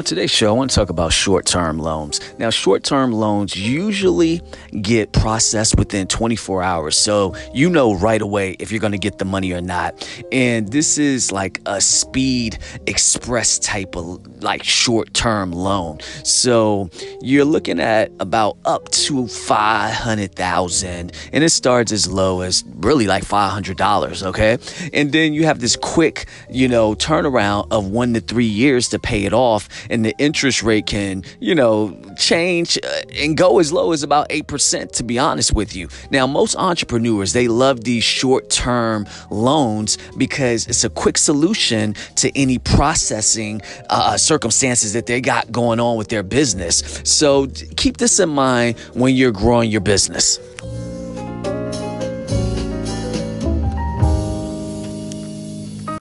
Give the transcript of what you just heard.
On today's show, I want to talk about short term loans. Now, short term loans usually get processed within 24 hours. So you know right away if you're going to get the money or not. And this is like a speed express type of like short term loan. So you're looking at about up to 500,000 and it starts as low as really like $500, okay? And then you have this quick, you know, turnaround of 1 to 3 years to pay it off and the interest rate can, you know, change uh, and go as low as about 8% to be honest with you. Now, most entrepreneurs, they love these short-term loans because it's a quick solution to any processing uh, circumstances that they got going on with their business. So keep this in mind when you're growing your business.